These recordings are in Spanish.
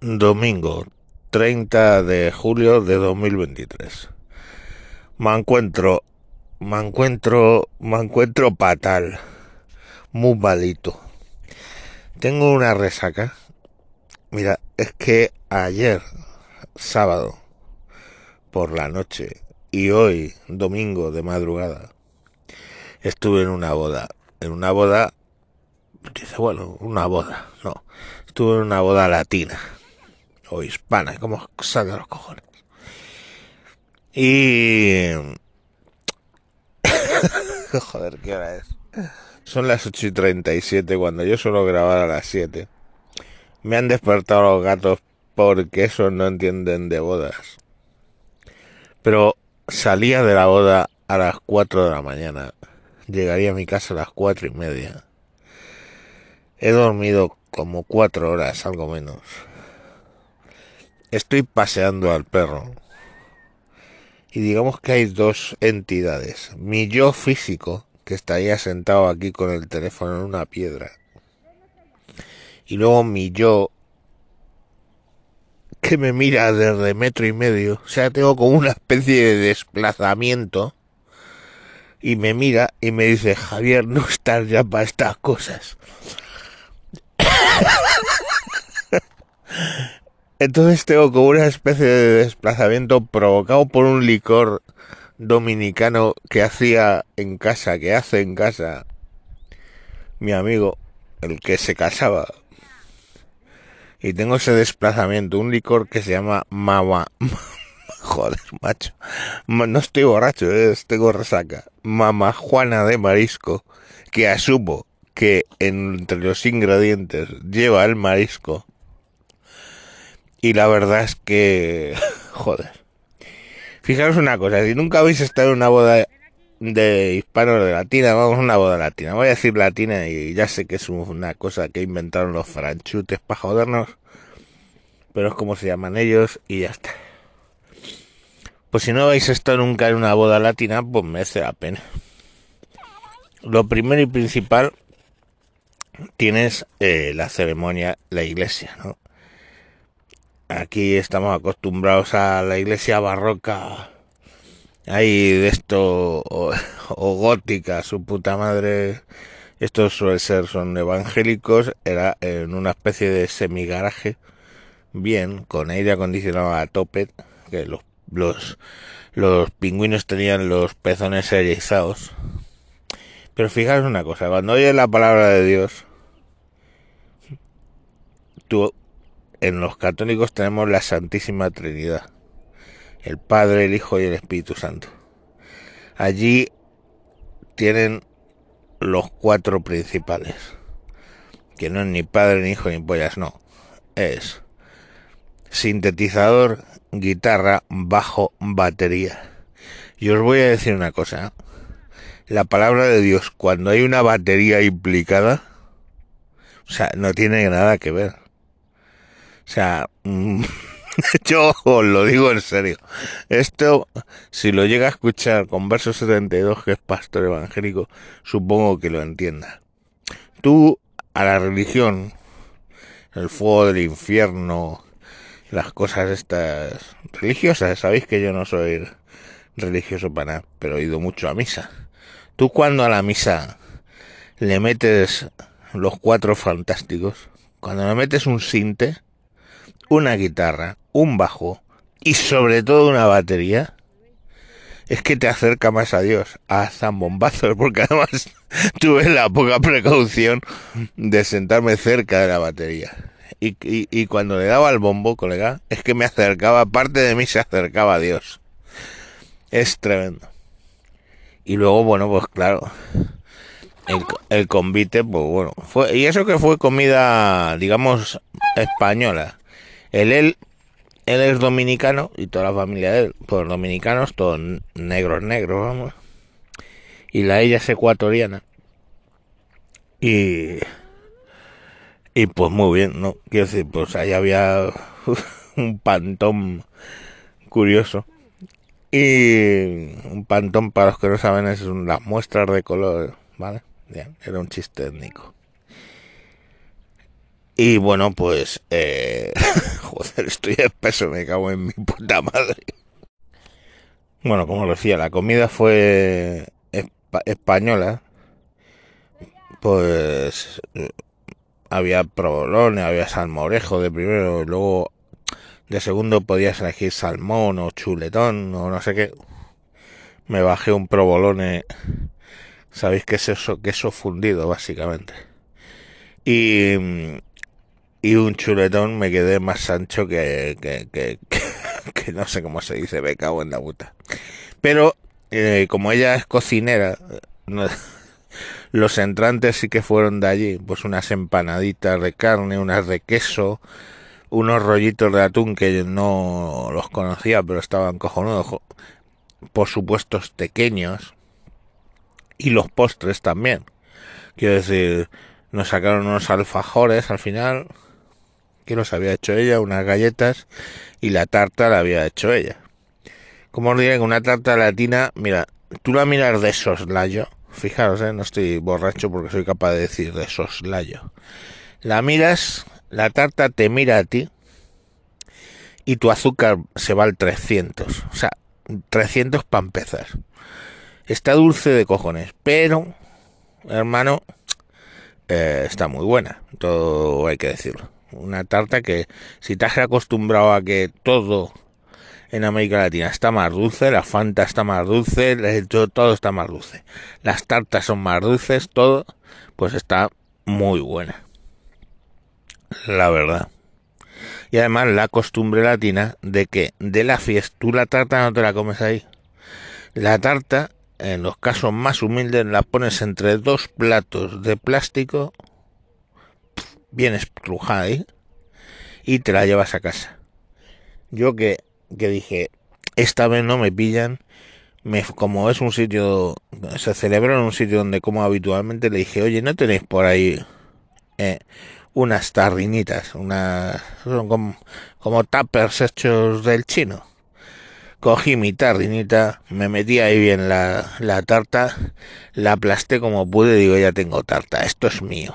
domingo 30 de julio de 2023. Me encuentro, me encuentro, me encuentro fatal, muy malito. Tengo una resaca. Mira, es que ayer, sábado, por la noche, y hoy, domingo de madrugada, estuve en una boda. En una boda, dice, bueno, una boda, no. Estuve en una boda latina o hispana, como salga los cojones. Y... Joder, ¿qué hora es? Son las 8 y 37 cuando yo suelo grabar a las 7. Me han despertado los gatos porque eso no entienden de bodas. Pero salía de la boda a las 4 de la mañana. Llegaría a mi casa a las 4 y media. He dormido como 4 horas, algo menos. Estoy paseando al perro. Y digamos que hay dos entidades. Mi yo físico, que estaría sentado aquí con el teléfono en una piedra. Y luego mi yo que me mira desde metro y medio. O sea, tengo como una especie de desplazamiento. Y me mira y me dice, Javier, no estás ya para estas cosas. Entonces tengo como una especie de desplazamiento provocado por un licor dominicano que hacía en casa, que hace en casa mi amigo, el que se casaba. Y tengo ese desplazamiento, un licor que se llama Mama. Joder, macho. No estoy borracho, eh, tengo resaca. Mama Juana de marisco, que asumo que entre los ingredientes lleva el marisco y la verdad es que, joder. Fijaros una cosa, si nunca habéis estado en una boda de hispano de latina, vamos a una boda latina. Voy a decir latina y ya sé que es una cosa que inventaron los franchutes para jodernos, pero es como se llaman ellos y ya está. Pues si no habéis estado nunca en una boda latina, pues merece la pena. Lo primero y principal, tienes eh, la ceremonia, la iglesia, ¿no? Aquí estamos acostumbrados a la iglesia barroca, ahí de esto, o, gótica, su puta madre. Estos suele ser, son evangélicos, era en una especie de semigaraje, bien, con aire acondicionado a tope, que los, los, los pingüinos tenían los pezones erizados. Pero fijaros una cosa, cuando oyes la palabra de Dios, tú en los católicos tenemos la Santísima Trinidad, el Padre, el Hijo y el Espíritu Santo. Allí tienen los cuatro principales, que no es ni Padre, ni Hijo, ni pollas, no, es sintetizador, guitarra, bajo, batería. Y os voy a decir una cosa, la palabra de Dios, cuando hay una batería implicada, o sea, no tiene nada que ver o sea, mm, yo os lo digo en serio. Esto, si lo llega a escuchar con verso 72, que es pastor evangélico, supongo que lo entienda. Tú, a la religión, el fuego del infierno, las cosas estas religiosas, sabéis que yo no soy religioso para nada, pero he ido mucho a misa. Tú cuando a la misa le metes los cuatro fantásticos, cuando le metes un sinte, una guitarra, un bajo y sobre todo una batería, es que te acerca más a Dios, a zambombazos, porque además tuve la poca precaución de sentarme cerca de la batería. Y, y, cuando le daba al bombo, colega, es que me acercaba, parte de mí se acercaba a Dios. Es tremendo. Y luego, bueno, pues claro, el, el convite, pues bueno, fue, y eso que fue comida, digamos, española. Él, él, él es dominicano y toda la familia de él, pues dominicanos, todos negros, negros, vamos. Y la ella es ecuatoriana. Y. Y pues muy bien, ¿no? Quiero decir, pues ahí había un pantón curioso. Y un pantón, para los que no saben, es las muestras de color, ¿vale? Era un chiste étnico. Y bueno, pues, eh, joder, estoy espeso, me cago en mi puta madre. Bueno, como decía, la comida fue española. Pues había provolones, había salmorejo de primero, luego de segundo podías elegir salmón o chuletón o no sé qué. Me bajé un provolone, sabéis que es eso, queso fundido básicamente. Y, y un chuletón me quedé más ancho que, que, que, no sé cómo se dice, me cago en la puta. Pero eh, como ella es cocinera, los entrantes sí que fueron de allí, pues unas empanaditas de carne, unas de queso, unos rollitos de atún que no los conocía, pero estaban cojonudos, por supuesto pequeños, y los postres también. Quiero decir, nos sacaron unos alfajores al final, que los había hecho ella, unas galletas, y la tarta la había hecho ella. Como os diré, una tarta latina, mira, tú la miras de soslayo, fijaros, ¿eh? no estoy borracho porque soy capaz de decir de soslayo. La miras la tarta te mira a ti y tu azúcar se va al 300. O sea, 300 para empezar. Está dulce de cojones, pero, hermano, eh, está muy buena. Todo hay que decirlo. Una tarta que, si te has acostumbrado a que todo en América Latina está más dulce, la Fanta está más dulce, todo está más dulce. Las tartas son más dulces, todo, pues está muy buena la verdad. Y además la costumbre latina de que de la fiesta, tú la tarta no te la comes ahí. La tarta, en los casos más humildes, la pones entre dos platos de plástico, bien estrujada ahí, y te la llevas a casa. Yo que, que dije, esta vez no me pillan, me, como es un sitio, se celebra en un sitio donde como habitualmente, le dije, oye, ¿no tenéis por ahí eh, unas tarrinitas, unas, son como, como tuppers hechos del chino. Cogí mi tarrinita, me metí ahí bien la, la tarta, la aplasté como pude, digo, ya tengo tarta, esto es mío.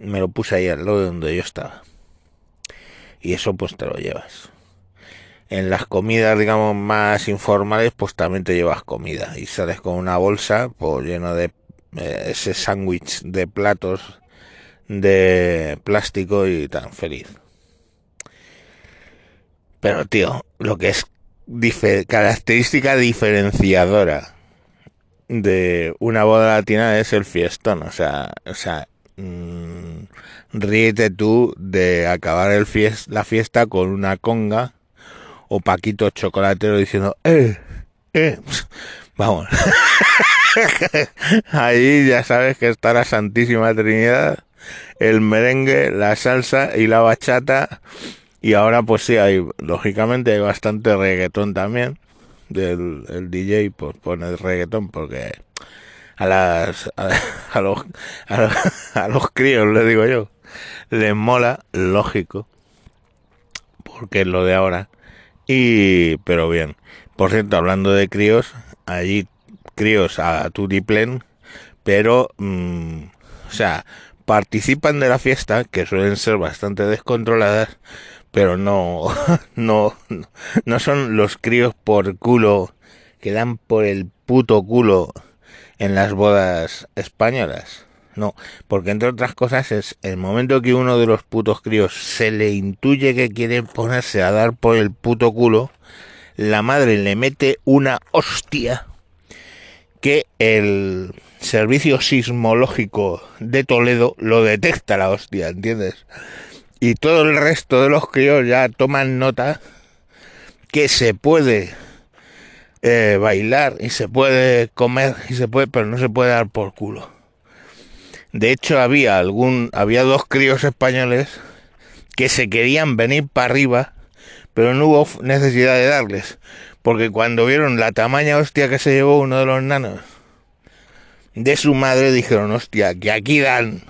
Me lo puse ahí al lado de donde yo estaba. Y eso pues te lo llevas. En las comidas, digamos, más informales, pues también te llevas comida. Y sales con una bolsa, pues lleno de eh, ese sándwich de platos de plástico y tan feliz. Pero tío, lo que es característica diferenciadora de una boda latina es el fiestón, o sea, o sea, mmm, ríete tú de acabar el la fiesta con una conga o Paquito chocolatero diciendo, eh, eh, vamos. Ahí ya sabes que está la Santísima Trinidad el merengue, la salsa y la bachata. Y ahora pues sí, hay, lógicamente hay bastante reggaetón también. Del el DJ pues pone reggaetón porque a las a, los, a, los críos le digo yo. Les mola lógico porque es lo de ahora. Y pero bien. Por cierto hablando de críos allí críos a tutiplen pero mm, o sea participan de la fiesta, que suelen ser bastante descontroladas, pero no, no, no son los críos por culo que dan por el puto culo en las bodas españolas. No, porque entre otras cosas es el momento que uno de los putos críos se le intuye que quiere ponerse a dar por el puto culo, la madre le mete una hostia que el servicio sismológico de Toledo lo detecta la hostia, ¿entiendes? Y todo el resto de los críos ya toman nota que se puede eh, bailar y se puede comer y se puede, pero no se puede dar por culo. De hecho había algún, había dos críos españoles que se querían venir para arriba, pero no hubo necesidad de darles, porque cuando vieron la tamaña hostia que se llevó uno de los nanos de su madre dijeron, hostia, que aquí dan,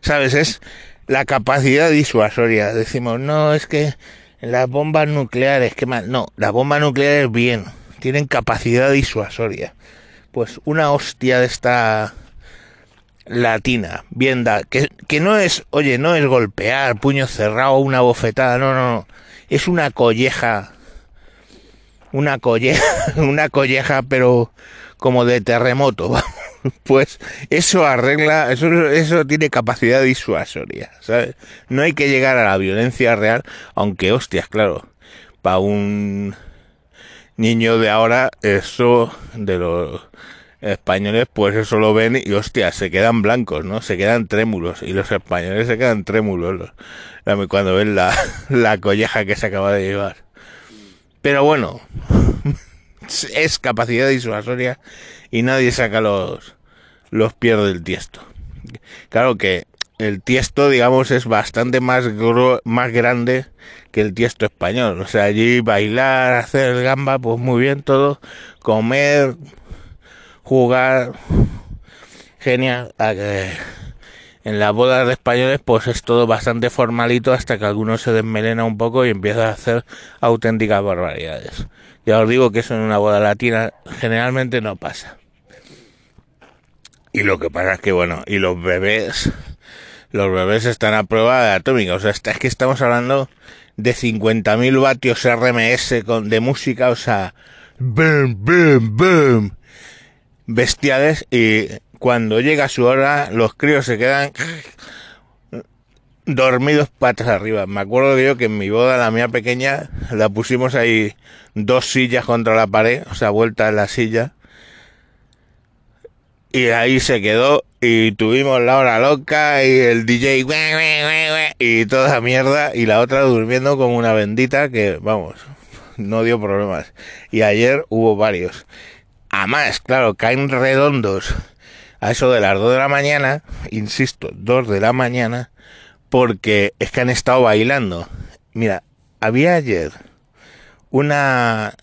¿sabes? Es la capacidad disuasoria. Decimos, no, es que las bombas nucleares, qué mal. No, las bombas nucleares bien, tienen capacidad disuasoria. Pues una hostia de esta latina, bien da, que, que no es, oye, no es golpear, puño cerrado, una bofetada, no, no, no, es una colleja, una colleja, una colleja, pero como de terremoto, pues eso arregla, eso, eso tiene capacidad disuasoria, ¿sabes? No hay que llegar a la violencia real, aunque hostias, claro, para un niño de ahora, eso de los españoles, pues eso lo ven y hostias, se quedan blancos, ¿no? Se quedan trémulos y los españoles se quedan trémulos cuando ven la, la colleja que se acaba de llevar. Pero bueno, es capacidad disuasoria y nadie saca los, los pies del tiesto. Claro que el tiesto, digamos, es bastante más, más grande que el tiesto español. O sea, allí bailar, hacer gamba, pues muy bien todo. Comer, jugar, genial. En las bodas de españoles, pues es todo bastante formalito hasta que alguno se desmelena un poco y empieza a hacer auténticas barbaridades. Ya os digo que eso en una boda latina generalmente no pasa. Y lo que pasa es que, bueno, y los bebés, los bebés están a prueba de atómica. O sea, es que estamos hablando de 50.000 vatios RMS con, de música, o sea, boom, boom, boom, bestiales. Y cuando llega su hora, los críos se quedan dormidos patas arriba. Me acuerdo yo que en mi boda, la mía pequeña, la pusimos ahí dos sillas contra la pared, o sea, vuelta en la silla y ahí se quedó y tuvimos la hora loca y el DJ y toda mierda y la otra durmiendo como una bendita que vamos no dio problemas. Y ayer hubo varios. A más claro caen redondos. A eso de las 2 de la mañana insisto 2 de la mañana porque es que han estado bailando. Mira había ayer una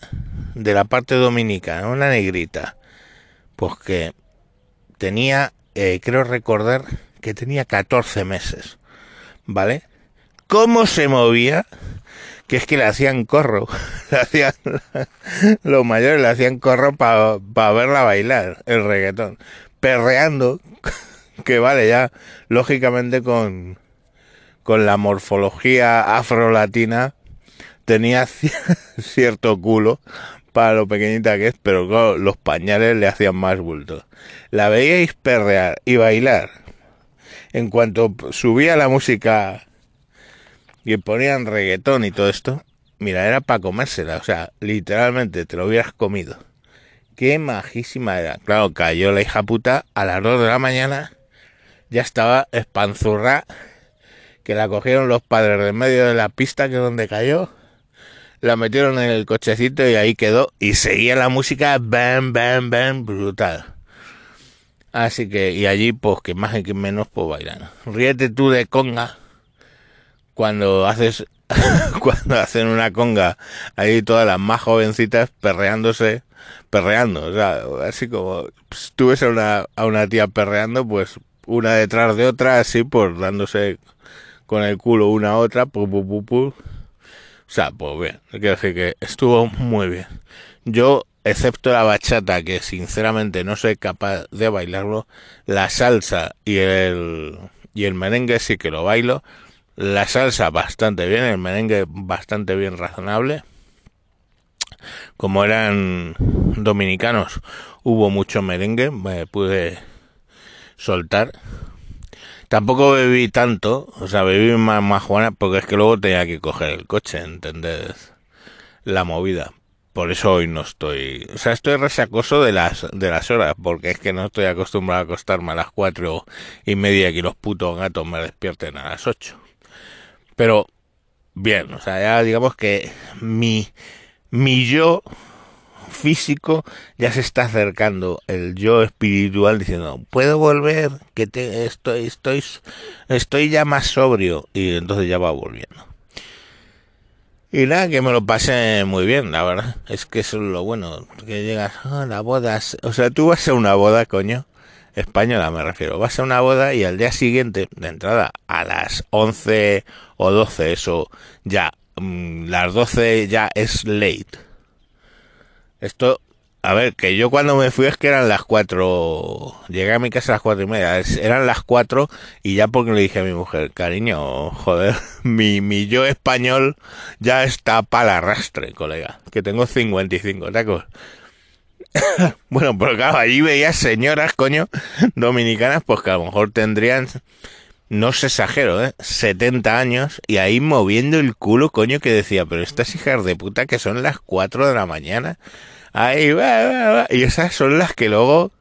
de la parte dominicana una negrita pues que tenía, eh, creo recordar que tenía 14 meses, ¿vale? ¿Cómo se movía? Que es que le hacían corro, le hacían, los mayores le hacían corro para verla bailar, el reggaetón, perreando, que vale ya, lógicamente con, con la morfología afrolatina, tenía cierto culo para lo pequeñita que es, pero los pañales le hacían más bulto. La veíais perrear y bailar. En cuanto subía la música y ponían reggaetón y todo esto, mira, era para comérsela, o sea, literalmente te lo hubieras comido. Qué majísima era. Claro, cayó la hija puta a las 2 de la mañana, ya estaba espanzurra, que la cogieron los padres de medio de la pista, que es donde cayó la metieron en el cochecito y ahí quedó. Y seguía la música, bam, bam, bam, brutal. Así que, y allí, pues, que más y que menos, pues bailan. Ríete tú de conga cuando haces, cuando hacen una conga, ahí todas las más jovencitas perreándose, perreando, o sea, así como pues, ves a una, a una tía perreando, pues una detrás de otra, así, pues dándose con el culo una a otra, pu, pu, pu. O sea, pues bien, quiero decir que estuvo muy bien. Yo, excepto la bachata, que sinceramente no soy capaz de bailarlo, la salsa y el, y el merengue sí que lo bailo. La salsa bastante bien, el merengue bastante bien razonable. Como eran dominicanos, hubo mucho merengue, me pude soltar Tampoco bebí tanto, o sea, bebí más, más Juana porque es que luego tenía que coger el coche, ¿entendés? La movida. Por eso hoy no estoy, o sea, estoy resacoso de las, de las horas, porque es que no estoy acostumbrado a acostarme a las cuatro y media que los putos gatos me despierten a las ocho. Pero, bien, o sea, ya digamos que mi, mi yo físico ya se está acercando el yo espiritual diciendo puedo volver que te estoy estoy estoy ya más sobrio y entonces ya va volviendo. Y nada que me lo pasé muy bien la verdad. Es que eso es lo bueno que llegas a ah, la boda o sea tú vas a una boda coño española me refiero vas a una boda y al día siguiente de entrada a las 11 o 12 eso ya mm, las 12 ya es late esto A ver, que yo cuando me fui es que eran las cuatro. Llegué a mi casa a las cuatro y media. Eran las cuatro y ya porque le dije a mi mujer, cariño, joder, mi, mi yo español ya está para arrastre, colega. Que tengo 55 tacos. bueno, pero claro, allí veía señoras, coño, dominicanas, pues que a lo mejor tendrían, no se exagero, ¿eh? 70 años y ahí moviendo el culo, coño, que decía, pero estas hijas de puta que son las 4 de la mañana. Ahí va, va, va. Y esas son las que luego,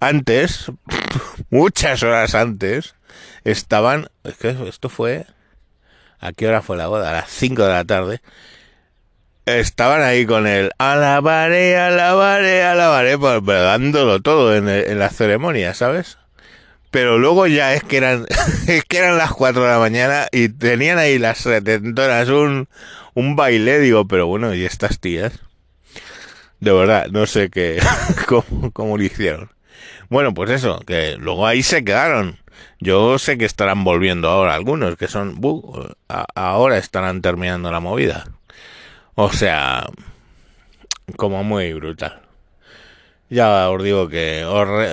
antes, muchas horas antes, estaban, es que esto fue, ¿a qué hora fue la boda? A las 5 de la tarde estaban ahí con el alabaré, alabaré, alabaré, pues, pues dándolo todo en, en la ceremonia, ¿sabes? Pero luego ya es que eran, es que eran las 4 de la mañana y tenían ahí las setentoras un, un baile, digo, pero bueno, ¿y estas tías? De verdad, no sé qué, cómo, cómo lo hicieron. Bueno, pues eso, que luego ahí se quedaron. Yo sé que estarán volviendo ahora algunos, que son, uh, ahora estarán terminando la movida. O sea, como muy brutal. Ya os digo que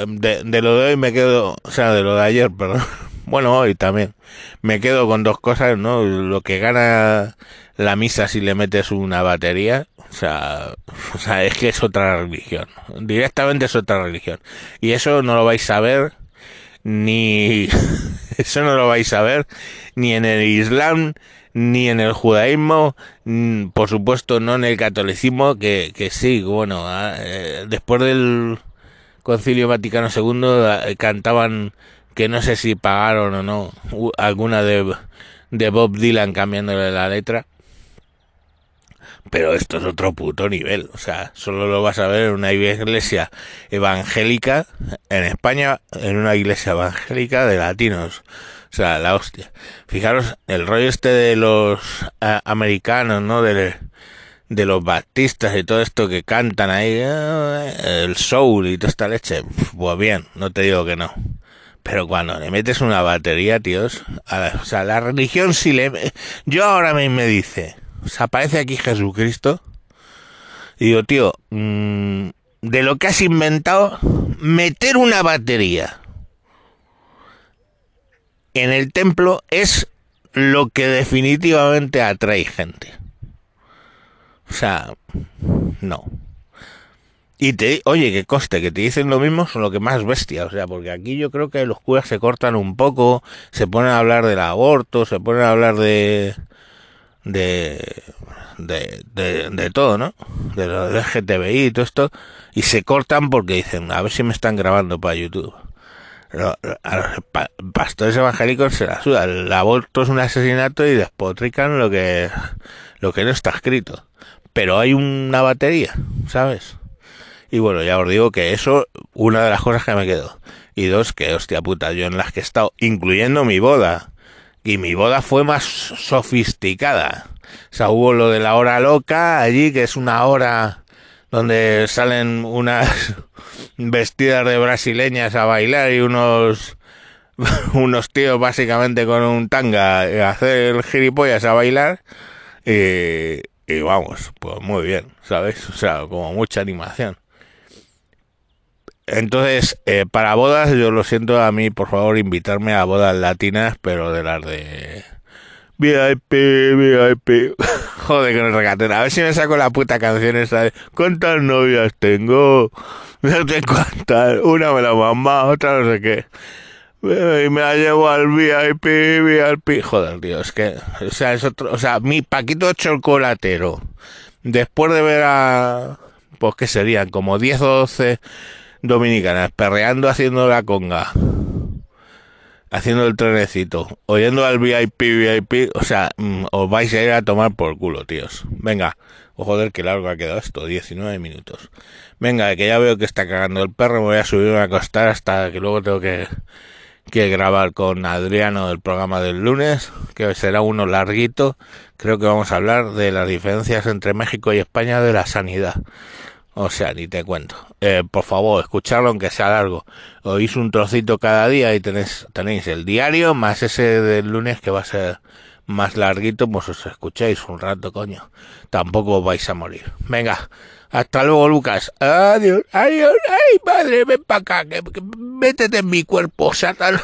de, lo de hoy me quedo, o sea, de lo de ayer, perdón. Bueno, hoy también. Me quedo con dos cosas, ¿no? Lo que gana la misa si le metes una batería, o sea, o sea, es que es otra religión. Directamente es otra religión. Y eso no lo vais a ver ni eso no lo vais a ver ni en el Islam ni en el judaísmo, por supuesto no en el catolicismo, que, que sí, bueno, ah, eh, después del Concilio Vaticano II eh, cantaban que no sé si pagaron o no alguna de, de Bob Dylan cambiándole la letra. Pero esto es otro puto nivel. O sea, solo lo vas a ver en una iglesia evangélica en España, en una iglesia evangélica de latinos. O sea, la hostia. Fijaros, el rollo este de los americanos, ¿no? De, los baptistas y todo esto que cantan ahí, eh, el soul y toda esta leche. Pues bien, no te digo que no. Pero cuando le metes una batería, tíos, o sea, la religión si le... Yo ahora mismo me dice, o sea, aparece aquí Jesucristo, y digo, tío, mmm, de lo que has inventado, meter una batería en el templo es lo que definitivamente atrae gente. O sea, no. Y te, oye, que coste, que te dicen lo mismo son lo que más bestia, o sea, porque aquí yo creo que los curas se cortan un poco, se ponen a hablar del aborto, se ponen a hablar de, de, de, de, de todo, ¿no? De lo del LGTBI y todo esto, y se cortan porque dicen, a ver si me están grabando para YouTube a los pastores evangélicos se la suda. El aborto es un asesinato y despotrican lo que, lo que no está escrito. Pero hay una batería, ¿sabes? Y bueno, ya os digo que eso, una de las cosas que me quedo. Y dos, que hostia puta, yo en las que he estado, incluyendo mi boda. Y mi boda fue más sofisticada. O sea, hubo lo de la hora loca allí, que es una hora donde salen unas vestidas de brasileñas a bailar y unos unos tíos básicamente con un tanga a hacer gilipollas a bailar y, vamos, pues muy bien, ¿sabes? O sea, como mucha animación. Entonces, eh, para bodas, yo lo siento a mí, por favor, invitarme a bodas latinas, pero de las de VIP, VIP. Joder, que no regatera. A ver si me saco la puta canción esa de ¿Cuántas novias tengo? No sé cuántas. Una me la mamá, otra no sé qué. Y me la llevo al VIP, VIP. Joder, es que... O sea, es otro... O sea, mi Paquito chocolatero. Después de ver a... Pues que serían como 10 o 12 dominicanas perreando haciendo la conga haciendo el trenecito, oyendo al VIP, VIP, o sea, mm, os vais a ir a tomar por culo, tíos. Venga, oh, joder, qué largo ha quedado esto, 19 minutos. Venga, que ya veo que está cagando el perro, me voy a subir a acostar hasta que luego tengo que, que grabar con Adriano el programa del lunes, que será uno larguito. Creo que vamos a hablar de las diferencias entre México y España de la sanidad. O sea, ni te cuento. Eh, por favor, escucharlo aunque sea largo. Oís un trocito cada día y tenéis, tenéis el diario más ese del lunes que va a ser más larguito, pues os escucháis un rato, coño. Tampoco vais a morir. Venga, Hasta luego, Lucas. Adiós. Adiós. Ay, madre, ven para acá. Que, que, métete en mi cuerpo, Satan.